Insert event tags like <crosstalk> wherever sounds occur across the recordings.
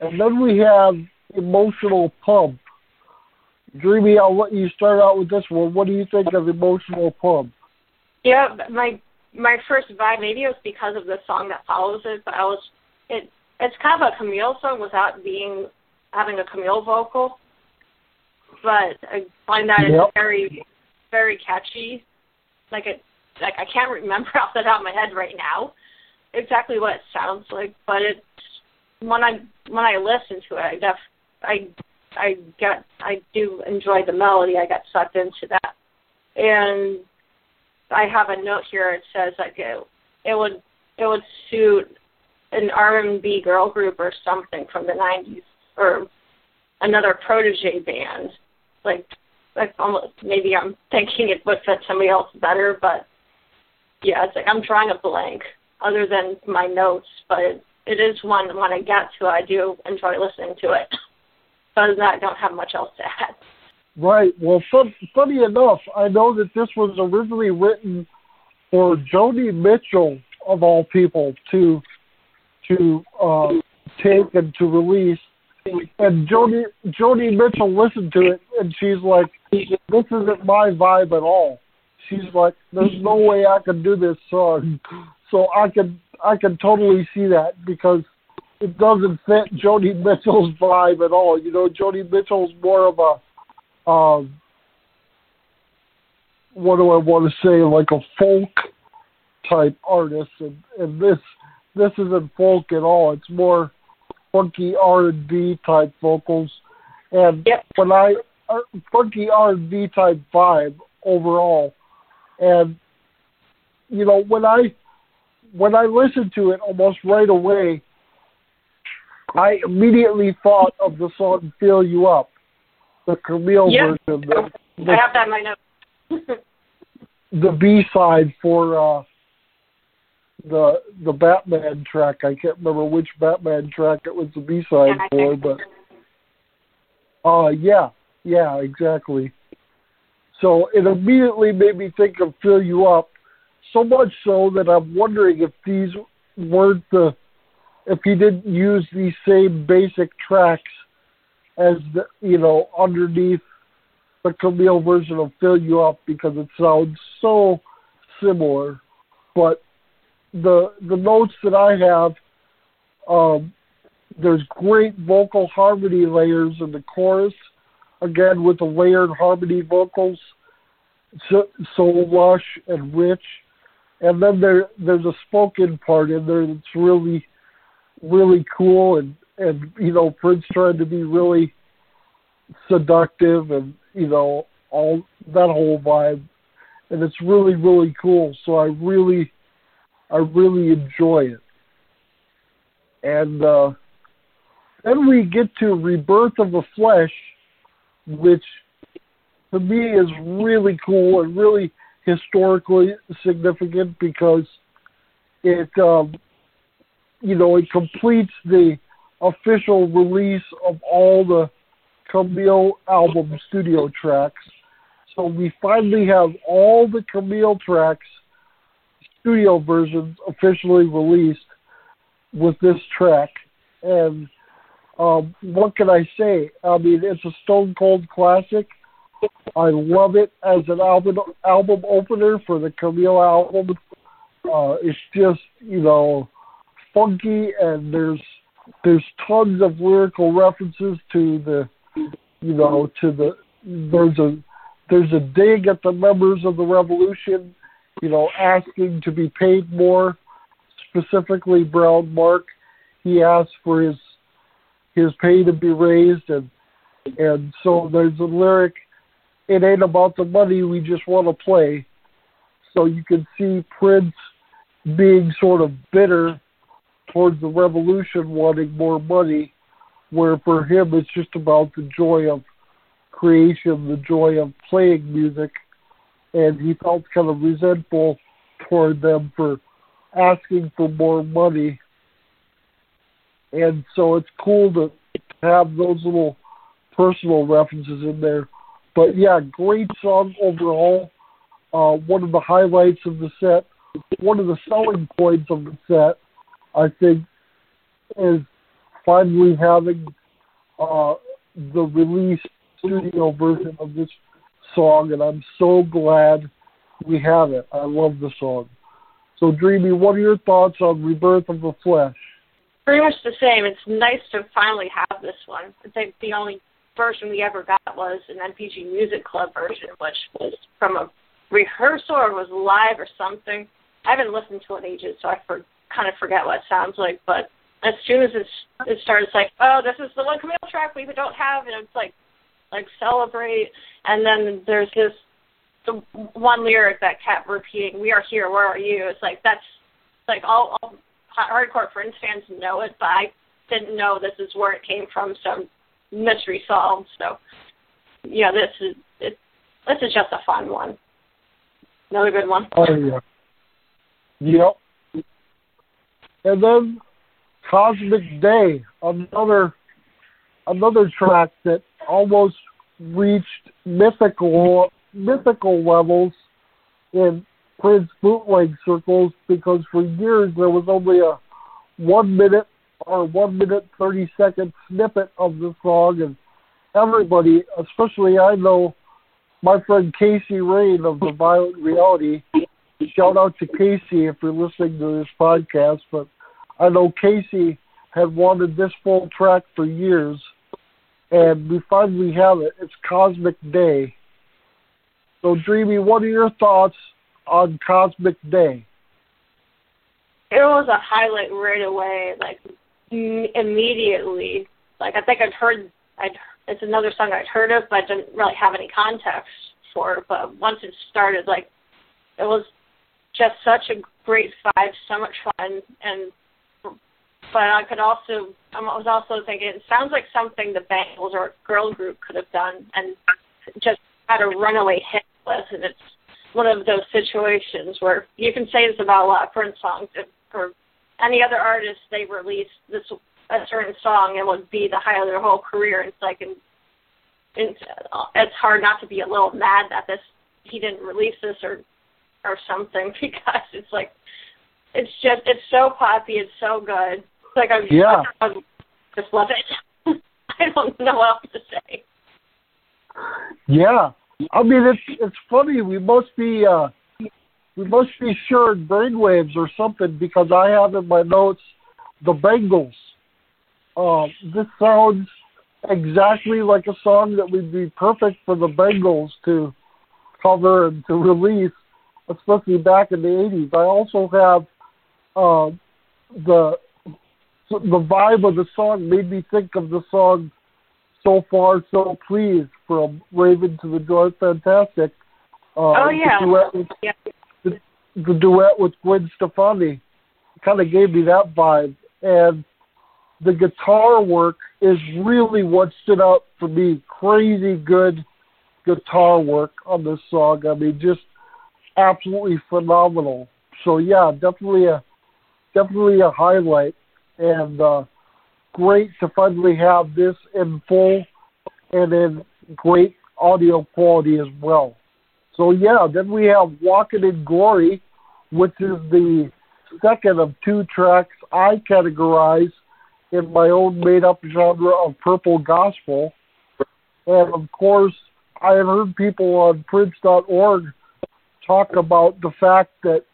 And then we have Emotional Pump. Dreamy, I'll let you start out with this one. What do you think of Emotional Pump? Yeah, my my first vibe maybe it was because of the song that follows it, but I was it it's kind of a Camille song without being having a Camille vocal. But I find that Yep. it's very very catchy. Like it like I can't remember <laughs> off the top of my head right now exactly what it sounds like, but it's when I when I listen to it, I def I I get I do enjoy the melody. I get sucked into that, and I have a note here. It says like it it would it would suit an R and B girl group or something from the '90s or another protege band. Like like almost maybe I'm thinking it would fit somebody else better, but yeah, it's like I'm drawing a blank other than my notes, but it, it is one when I get to I do enjoy listening to it. Other than that, I don't have much else to add. Right. Well, fun, funny enough, I know that this was originally written for Joni Mitchell, of all people, to to uh, take and to release. And Joni Joni Mitchell listened to it, and she's like, "This isn't my vibe at all." She's like, "There's no way I can do this song." So I can I can totally see that because it doesn't fit Joni Mitchell's vibe at all. You know, Joni Mitchell's more of a um what do I want to say, like a folk type artist and, and this this isn't folk at all. It's more funky R and B type vocals. And Yep. when I uh, funky R and B type vibe overall. And you know, when I when I listened to it almost right away, I immediately thought of the song "Fill You Up," the Camille Yeah. version, the, the, I have that in my notes. <laughs> the B side for uh, the the Batman track. I can't remember which Batman track it was the B side I for, but uh, yeah, yeah, exactly. So it immediately made me think of "Fill You Up," so much so that I'm wondering if these weren't the if he didn't use these same basic tracks as the you know underneath the Camille version of "Fill You Up" because it sounds so similar. But the the notes that I have, um, there's great vocal harmony layers in the chorus, again with the layered harmony vocals, so, so lush and rich. And then there there's a spoken part in there that's really really cool and and you know Prince trying to be really seductive and you know all that whole vibe. And it's really really cool. So i really i really enjoy it. And uh then we get to rebirth of the flesh which to me is really cool and really historically significant because it um you know it completes the official release of all the Camille album studio tracks. So we finally have all the Camille tracks, studio versions, officially released with this track. And um, what can I say? I mean, it's a stone cold classic. I love it as an album album opener for the Camille album. Uh, it's just you know funky and there's there's tons of lyrical references to the you know to the there's a there's a dig at the members of the revolution you know asking to be paid more specifically BrownMark he asked for his his pay to be raised and and so there's a lyric it ain't about the money we just want to play so you can see prince being sort of bitter towards the revolution wanting more money, where for him it's just about the joy of creation, the joy of playing music, and he felt kind of resentful toward them for asking for more money. And so it's cool to have those little personal references in there. But yeah, great song overall. Uh, one of the highlights of the set, one of the selling points of the set I think is finally having uh, the release studio version of this song, and I'm so glad we have it. I love the song. So, Dreamy, what are your thoughts on Rebirth of the Flesh? Pretty much the same. It's nice to finally have this one. I think the only version we ever got was an NPG Music Club version, which was from a rehearsal or was live or something. I haven't listened to it in ages, so I for, kind of forget what it sounds like. But as soon as it's, it starts, like, oh, this is the one Camille track we don't have, and it's like, like celebrate. And then there's this the one lyric that kept repeating, "We are here, where are you?" It's like that's like all, all hardcore Prince fans know it, but I didn't know this is where it came from. Some mystery solved. So, yeah, this is it. This is just a fun one. Another good one. Oh yeah. Yep. And then Cosmic Day, another another track that almost reached mythical mythical levels in Prince bootleg circles because for years there was only a one minute or one minute thirty second snippet of the song and everybody, especially I know my friend Casey Rain of the Violent Reality. Shout out to Casey if you're listening to this podcast, but I know Casey had wanted this full track for years and we finally have it. It's Cosmic Day. So, Dreamy, what are your thoughts on Cosmic Day? It was a highlight right away, like Mm, immediately. Like I think I'd heard, I'd it's another song I'd heard of, but I didn't really have any context for. But once it started, like it was just such a great vibe, so much fun, and but I could also I was also thinking it sounds like something the Bangles or a girl group could have done and just had a runaway hit with and it's one of those situations where you can say this about a lot of Prince songs or any other artist they release this a certain song it would be the high of their whole career it's like and it's, it's hard not to be a little mad that this he didn't release this or or something <laughs> because it's like it's just it's so poppy it's so good like I, yeah. I just love it. <laughs> I don't know what else to say. Yeah, I mean it's it's funny. We must be uh, we must be sharing brainwaves or something because I have in my notes the Bangles. Uh, this sounds exactly like a song that would be perfect for the Bangles to cover and to release, especially back in the '80s. I also have uh, the the vibe of the song made me think of the song "So Far So Pleased" from Rave Un2 the Joy Fantastic. Uh, oh yeah. The duet with, yeah. The, duet with Gwen Stefani kind of gave me that vibe, and the guitar work is really what stood out for me. Crazy good guitar work on this song. I mean, just absolutely phenomenal. So yeah, definitely a definitely a highlight and uh, great to finally have this in full and in great audio quality as well. So yeah, then we have Walking in Glory, which is the second of two tracks I categorize in my own made up genre of purple gospel. And of course, I have heard people on Prince.org talk about the fact that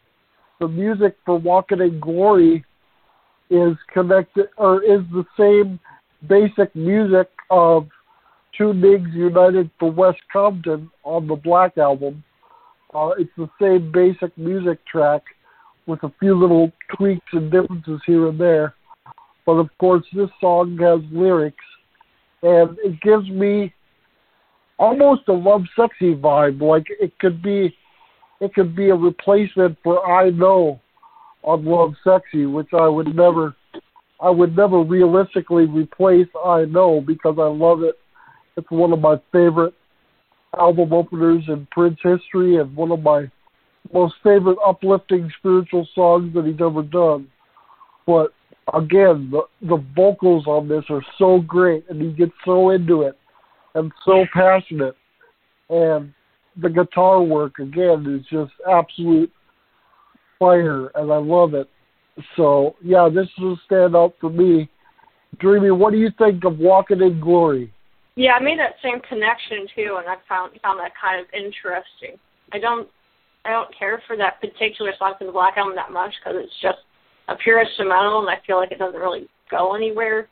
the music for Walking in Glory is connected or is the same basic music of Two Nigs United for West Compton on the Black album. Uh, it's the same basic music track with a few little tweaks and differences here and there. But of course, this song has lyrics, and it gives me almost a love sexy vibe. Like it could be, it could be a replacement for I Know on Love Sexy, which I would never I would never realistically replace I Know because I love it. It's one of my favorite album openers in Prince history and one of my most favorite uplifting spiritual songs that he's ever done. But again, the the vocals on this are so great and he gets so into it and so passionate. And the guitar work again is just absolute fire, and I love it. So yeah, this is a standout for me. Dreamy, what do you think of Walking in Glory? Yeah, I made that same connection too, and I found found that kind of interesting. I don't I don't care for that particular song from the Black Album that much because it's just a pure instrumental, and I feel like it doesn't really go anywhere.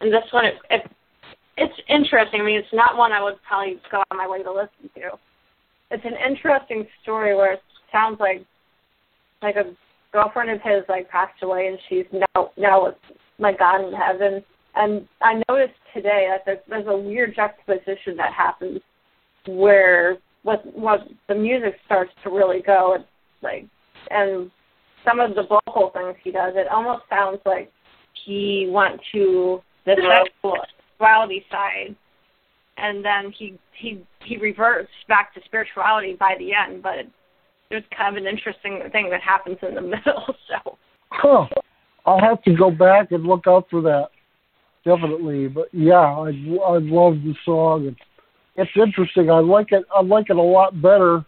And this one, it, it it's interesting. I mean, it's not one I would probably go on my way to listen to. It's an interesting story where it sounds like like a girlfriend of his like passed away, and she's now now with my God in heaven. And I noticed today that there's, there's a weird juxtaposition that happens where what what the music starts to really go. It's like and some of the vocal things he does, it almost sounds like he went to the <laughs> sexuality side and then he he he reverts back to spirituality by the end, but it, there's kind of an interesting thing that happens in the <laughs> middle. So, huh. I'll have to go back and look out for that. Definitely, but yeah, I I love the song. It's it's interesting. I like it. I like it a lot better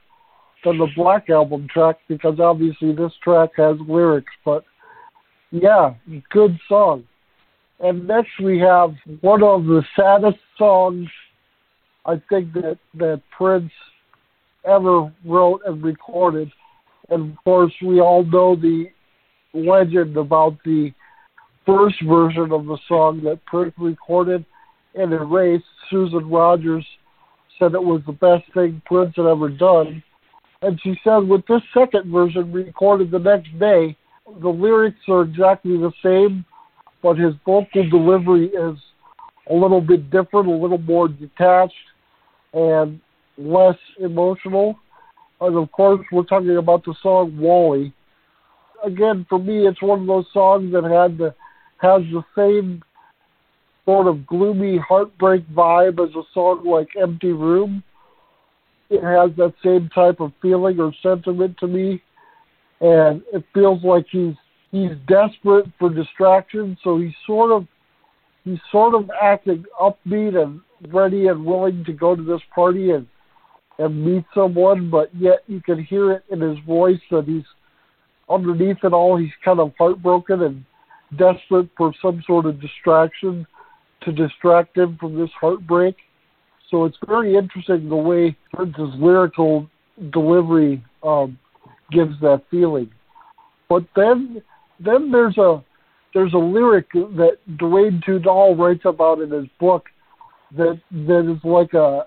than the Black Album track because obviously this track has lyrics. But yeah, good song. And next we have one of the saddest songs I think that that Prince ever wrote and recorded. And of course, we all know the legend about the first version of the song that Prince recorded and erased. Susan Rogers said it was the best thing Prince had ever done. And she said with this second version recorded the next day, the lyrics are exactly the same, but his vocal delivery is a little bit different, a little more detached, and less emotional. And of course, we're talking about the song Wally. Again, for me, it's one of those songs that had the has the same sort of gloomy heartbreak vibe as a song like Empty Room. It has that same type of feeling or sentiment to me, and it feels like he's he's desperate for distraction, so he's sort of he's sort of acting upbeat and ready and willing to go to this party and and meet someone, but yet you can hear it in his voice that he's underneath it all he's kind of heartbroken and desperate for some sort of distraction to distract him from this heartbreak. So it's very interesting the way Prince's lyrical delivery um, gives that feeling. But then then there's a there's a lyric that Duane Tudahl writes about in his book that that is like a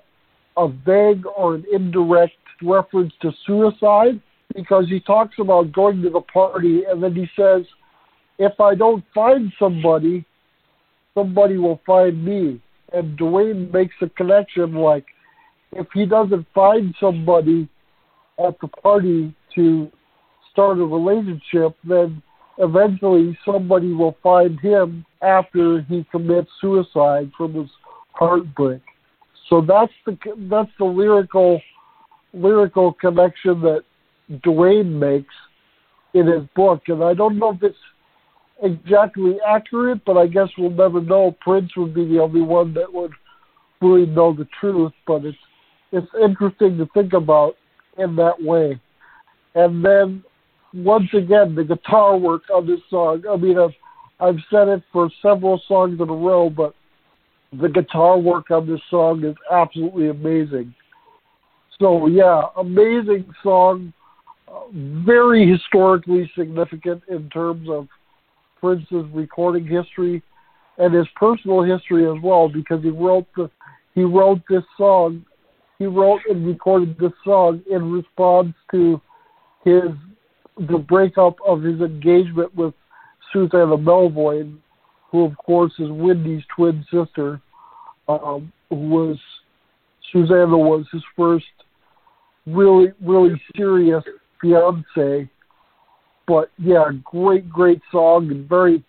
a vague or an indirect reference to suicide because he talks about going to the party and then he says, if I don't find somebody, somebody will find me. And Duane makes a connection like if he doesn't find somebody at the party to start a relationship, then eventually somebody will find him after he commits suicide from his heartbreak. So that's the that's the lyrical lyrical connection that Duane makes in his book, and I don't know if it's exactly accurate, but I guess we'll never know. Prince would be the only one that would really know the truth, but it's it's interesting to think about in that way. And then once again, the guitar work on this song. I mean, I've I've said it for several songs in a row, but the guitar work on this song is absolutely amazing. So yeah, amazing song, very historically significant in terms of Prince's recording history and his personal history as well, because he wrote the he wrote this song, he wrote and recorded this song in response to his the breakup of his engagement with Susanna Melvoin, who of course is Wendy's twin sister, um, who was Susanna was his first really really serious fiance. But yeah, great great song very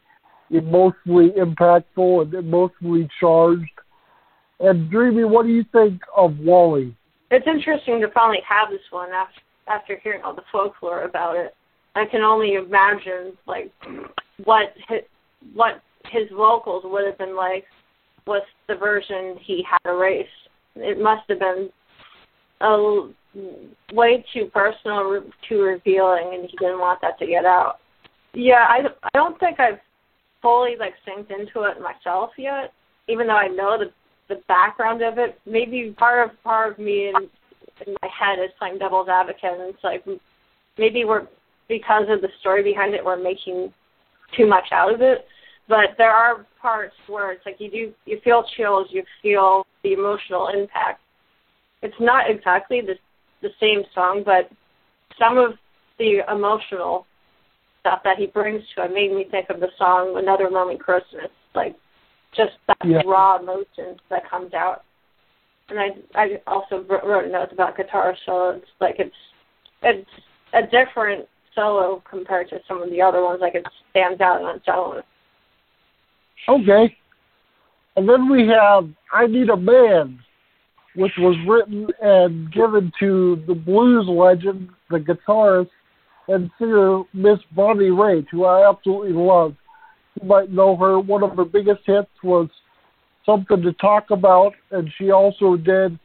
emotionally impactful and emotionally charged. And Dreamy, what do you think of Wally? It's interesting to finally have this one after after hearing all the folklore about it. I can only imagine like what his, what his vocals would have been like with the version he had erased. It must have been a way too personal, too revealing, and he didn't want that to get out. Yeah, I I don't think I've fully like synced into it myself yet, even though I know the the background of it. Maybe part of part of me in in my head is playing devil's advocate, and it's like maybe we're because of the story behind it, we're making too much out of it. But there are parts where it's like you do you feel chills, you feel the emotional impact. It's not exactly the the same song, but some of the emotional stuff that he brings to it made me think of the song "Another Lonely Christmas," like just that yeah. raw emotion that comes out. And I I also wrote a note about guitar solos. Like it's it's a different solo compared to some of the other ones. Like it stands out on its own. Okay. And then we have I Need a Man, which was written and given to the blues legend, the guitarist and singer Miss Bonnie Raitt, who I absolutely love. You might know her. One of her biggest hits was Something to Talk About, and she also did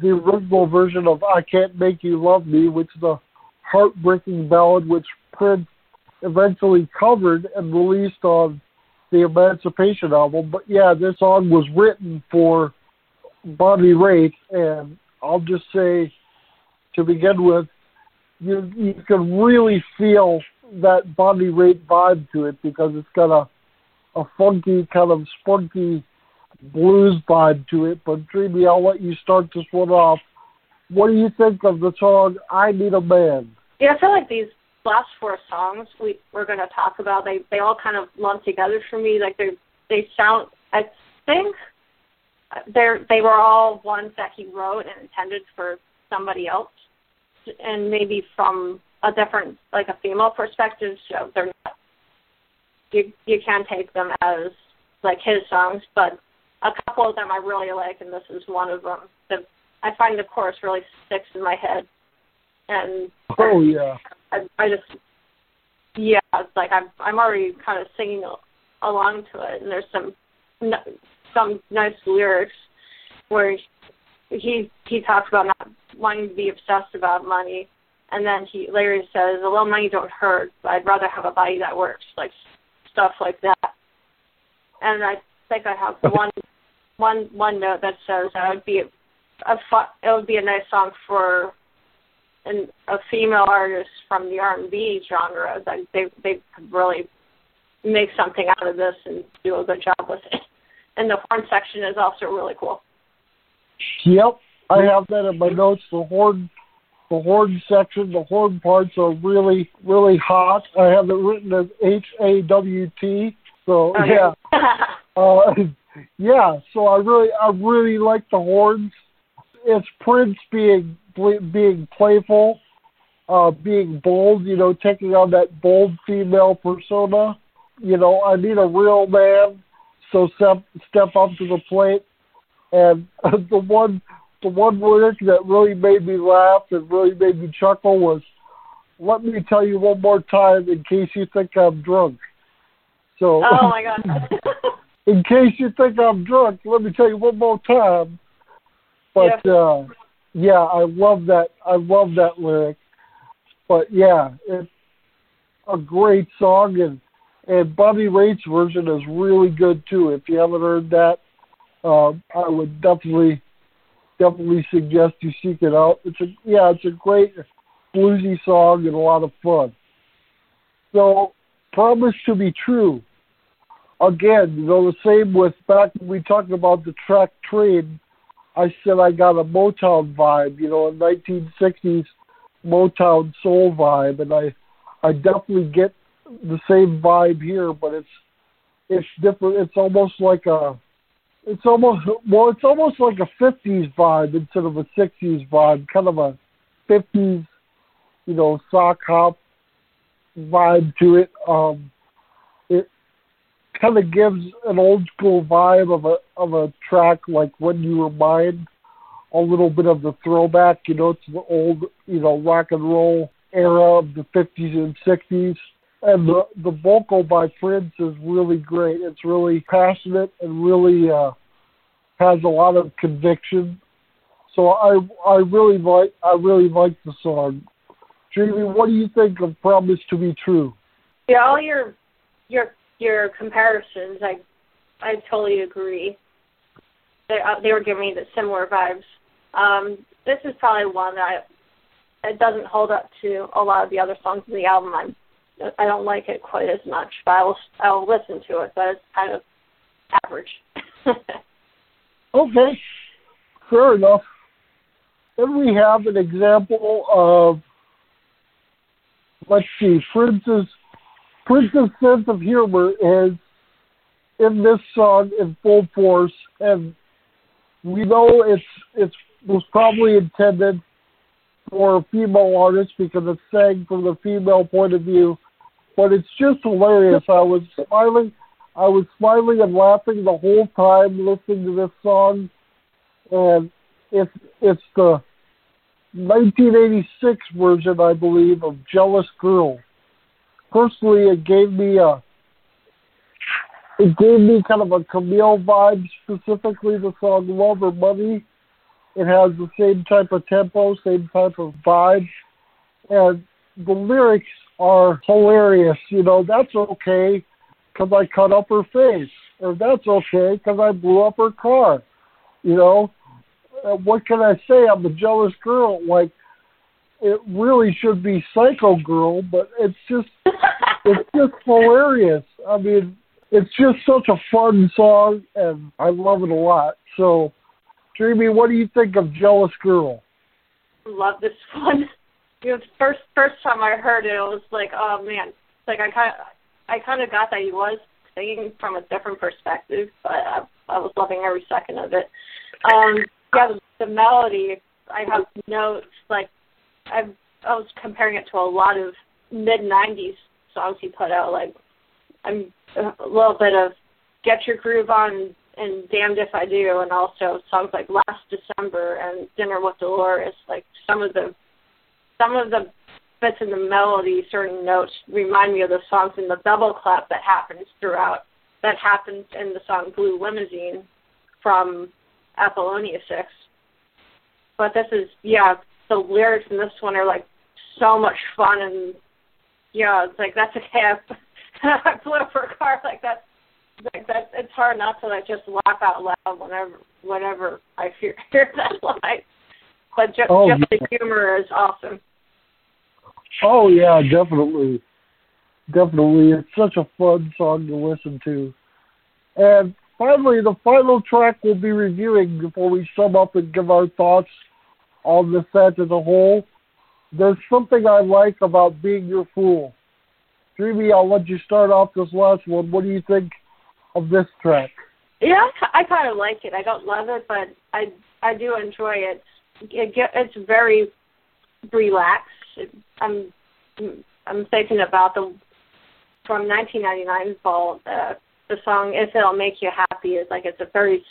the original version of I Can't Make You Love Me, which is a heartbreaking ballad which Prince eventually covered and released on the Emancipation album. But yeah, this song was written for Bonnie Raitt, and I'll just say to begin with, you you can really feel that Bonnie Raitt vibe to it because it's got a a funky kind of spunky blues vibe to it. But Dreamy, I'll let you start this one off. What do you think of the song "I Need a Man"? Yeah, I feel like these last four songs we we're going to talk about they they all kind of lump together for me. Like they they sound. I think they were all ones that he wrote and intended for somebody else. And maybe from a different like a female perspective so they're not you you can take them as like his songs but a couple of them I really like and this is one of them. The I find the chorus really sticks in my head. And oh yeah. I, I just yeah it's like I'm I'm already kind of singing along to it and there's some some nice lyrics where he he talks about not wanting to be obsessed about money, and then he later says, "A little money don't hurt, but I'd rather have a body that works," like stuff like that. And I think I have one one one note that says that would be a, a fun, it would be a nice song for an, a female artist from the R&B genre that they they could really make something out of this and do a good job with it. And the horn section is also really cool. Yep, I have that in my notes. The horn, the horn section, the horn parts are really, really hot. I have it written as H A W T. So okay. yeah, <laughs> uh, <laughs> yeah. So I really, I really like the horns. It's Prince being being playful, uh, being bold. You know, taking on that bold female persona. You know, I need a real man. So step step up to the plate. And uh, <laughs> the one the one lyric that really made me laugh and really made me chuckle was, "Let me tell you one more time in case you think I'm drunk." So. Oh my <laughs> god. in case you think I'm drunk, let me tell you one more time. But yeah. uh yeah, I love that I love that lyric. But yeah, it's a great song and and Bonnie Raitt's version is really good too. If you haven't heard that, uh, I would definitely definitely suggest you seek it out. It's a yeah, it's a great bluesy song and a lot of fun. So, promise to be true. Again, you know the same with back when we talked about the track train. I said I got a Motown vibe, you know, a 1960s Motown soul vibe, and I I definitely get the same vibe here, but it's it's different. It's almost like a it's almost well, it's almost like a '50s vibe instead of a '60s vibe, kind of a '50s, you know, sock hop vibe to it. Um, it kind of gives an old school vibe of a of a track like "When You Were Mine," a little bit of the throwback, you know, to the old, you know, rock and roll era of the '50s and '60s and the the vocal by Prince is really great. It's really passionate and really uh, has a lot of conviction. So I I really like I really like the song. Jamie, what do you think of "Promise to Be True"? Yeah, all your your your comparisons. I I totally agree. They uh, they were giving me the similar vibes. Um, this is probably one that I, it doesn't hold up to a lot of the other songs in the album. I'm I don't like it quite as much, but I will I will listen to it. But it's kind of average. <laughs> okay, fair enough. Then we have an example of let's see, Prince's Prince's sense of humor is in this song in full force, and we know it's it's was probably intended for a female artist because it's sang from the female point of view, but it's just hilarious. I was smiling, I was smiling and laughing the whole time listening to this song, and it's it's the 1986 version, I believe, of "Jealous Girl." Personally, it gave me a it gave me kind of a Camille vibe, specifically the song "Love or Money." It has the same type of tempo, same type of vibe, and the lyrics are hilarious. You know, that's okay because I cut up her face, or that's okay because I blew up her car. You know, uh, what can I say? I'm a jealous girl. Like, it really should be Psycho Girl, but it's just, it's just hilarious. I mean, it's just such a fun song, and I love it a lot. So, Dreamy, what do you think of Jealous Girl? Love this one. You know, first first time I heard it, it was like, oh man, like I kind I kind of got that he was singing from a different perspective, but I, I was loving every second of it. Um, yeah, the, the melody. I have notes like I've I was comparing it to a lot of mid '90s songs he put out. Like I'm a little bit of Get Your Groove On and Damned If I Do, and also songs like Last December and Dinner with Dolores. Like some of the some of the bits in the melody, certain notes remind me of the songs in the double clap that happens throughout that happens in the song Blue Limousine from Apollonia Six. But this is yeah, the lyrics in this one are like so much fun and yeah, it's like that's okay. <laughs> I blew up her car like that. Like that, it's hard not to like just laugh out loud whenever whenever I hear, <laughs> hear that line. But just, oh, just yeah. the humor is awesome. Oh yeah, definitely, definitely. It's such a fun song to listen to. And finally, the final track we'll be reviewing before we sum up and give our thoughts on the set as a whole. There's something I like about being your fool. Dreamy, I'll let you start off this last one. What do you think of this track? Yeah, I kind of like it. I don't love it, but I I do enjoy it. It it's very relaxed. I'm I'm thinking about the from 1999 Vault. Uh, the song "If It'll Make You Happy" is like it's a very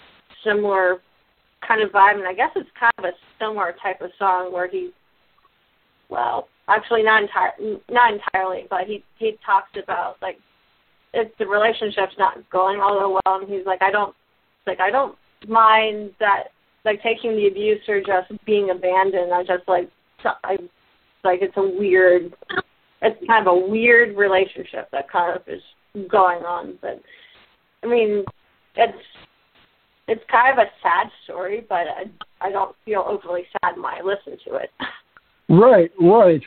similar kind of vibe, and I guess it's kind of a similar type of song where he, well, actually not entire not entirely, but he he talks about like if the relationship's not going all the well, and he's like, I don't like I don't mind that like taking the abuse or just being abandoned. I just like I like it's a weird it's kind of a weird relationship that kind of is going on. But I mean, it's it's kind of a sad story, but I I don't feel overly sad when I listen to it. Right, right.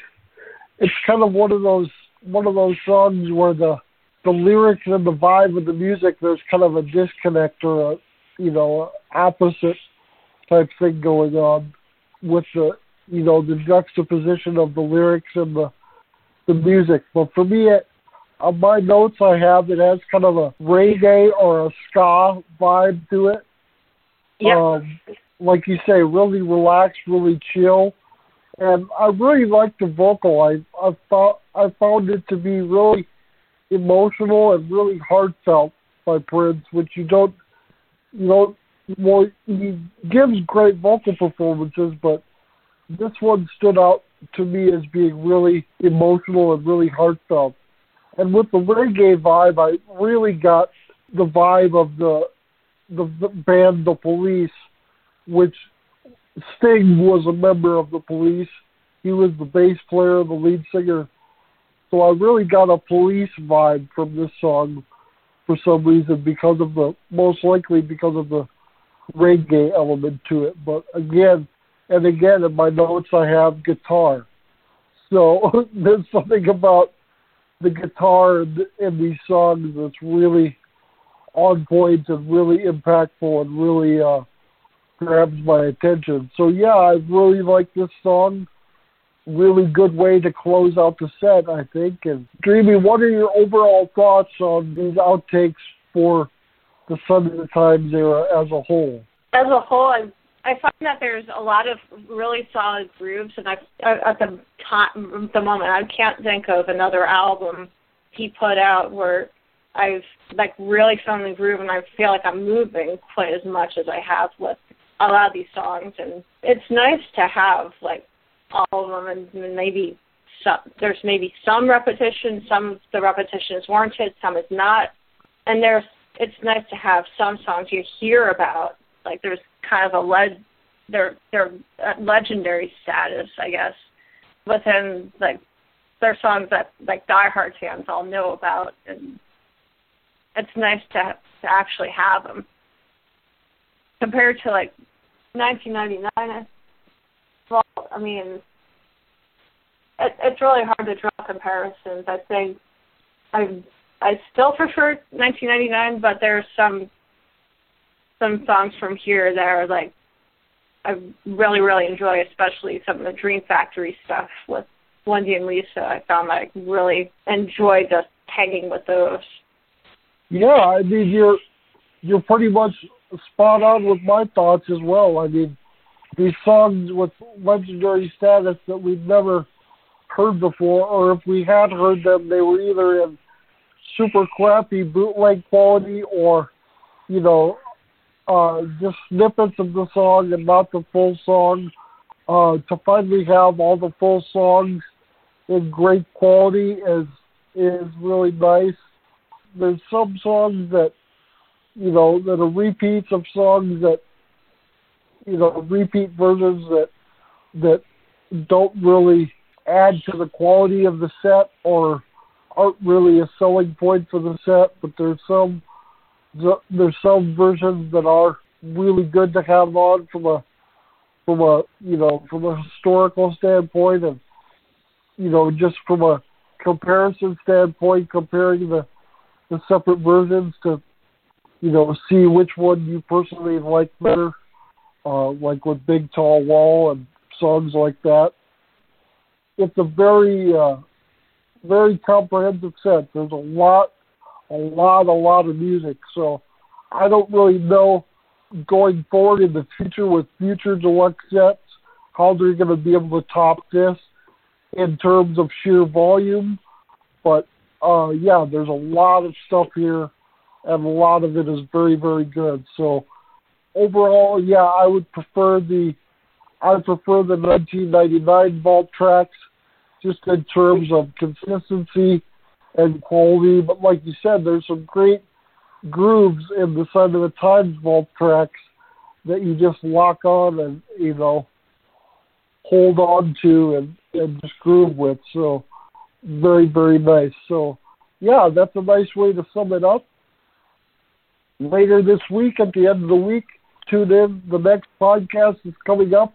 It's kind of one of those one of those songs where the the lyrics and the vibe of the music there's kind of a disconnect or a you know opposite type thing going on with the you know the juxtaposition of the lyrics and the the music. But for me, it, on my notes, I have it has kind of a reggae or a ska vibe to it. Yeah. Um, like you say, really relaxed, really chill, and I really like the vocal. I I thought I found it to be really emotional and really heartfelt by Prince, which you don't you know well he gives great vocal performances, but this one stood out to me as being really emotional and really heartfelt. And with the reggae vibe, I really got the vibe of the the, the band The Police, which Sting was a member of The Police. He was the bass player, the lead singer. So I really got a police vibe from this song for some reason because of the most likely because of the reggae element to it. But again, and again in my notes I have guitar. So <laughs> there's something about the guitar in these songs that's really on point and really impactful and really uh, grabs my attention. So yeah, I really like this song. Really good way to close out the set, I think. And Dreamy, what are your overall thoughts on these outtakes for the the Times era as a whole? As a whole, I I find that there's a lot of really solid grooves, and I at the time, the moment, I can't think of another album he put out where I've like really found the groove, and I feel like I'm moving quite as much as I have with a lot of these songs. And it's nice to have like all of them, and maybe some, there's maybe some repetition. Some of the repetition is warranted, some is not, and there's it's nice to have some songs you hear about. Like there's kind of a leg, their their uh, legendary status, I guess, within like their songs that like diehard fans all know about, and it's nice to to actually have them compared to like 1999. Well, I mean, it, it's really hard to draw comparisons. I think I I still prefer 1999, but there's some some songs from here that are like I really really enjoy, especially some of the Dream Factory stuff with Wendy and Lisa. I found that I really enjoyed just hanging with those. Yeah, I mean you're you're pretty much spot on with my thoughts as well. I mean these songs with legendary status that we've never heard before, or if we had heard them, they were either in super crappy bootleg quality or, you know, uh, just snippets of the song and not the full song. Uh, to finally have all the full songs in great quality is is really nice. There's some songs that you know that are repeats of songs that you know repeat versions that that don't really add to the quality of the set or aren't really a selling point for the set, but there's some there's some versions that are really good to have on from a from a you know from a historical standpoint and you know just from a comparison standpoint comparing the the separate versions to you know see which one you personally like better uh like with big tall wall and songs like that. It's a very uh very comprehensive set. There's a lot a lot, a lot of music. So I don't really know going forward in the future with future deluxe sets how they're going to be able to top this in terms of sheer volume. But uh, yeah, there's a lot of stuff here, and a lot of it is very, very good. So overall, yeah, I would prefer the I prefer the 1999 vault tracks just in terms of consistency and quality. But like you said, there's some great grooves in the Sign o' the Times vault tracks that you just lock on and you know hold on to and, and just groove with. So very very nice. So yeah, that's a nice way to sum it up. Later this week, at the end of the week, tune in. The next podcast is coming up.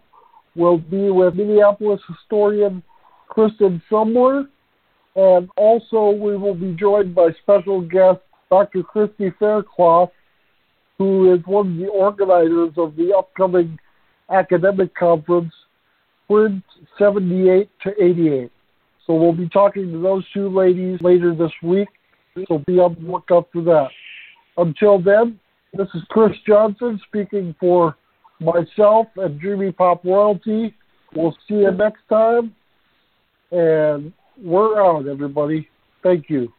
Will be with Minneapolis historian Kristen Zschomler and also, we will be joined by special guest Dr. Christy Faircloth, who is one of the organizers of the upcoming academic conference, Sprint 78 to 88. So we'll be talking to those two ladies later this week, so be on the lookout for that. Until then, this is Chris Johnson speaking for myself and Dreamy Pop Royalty. We'll see you next time. And we're out, everybody. Thank you.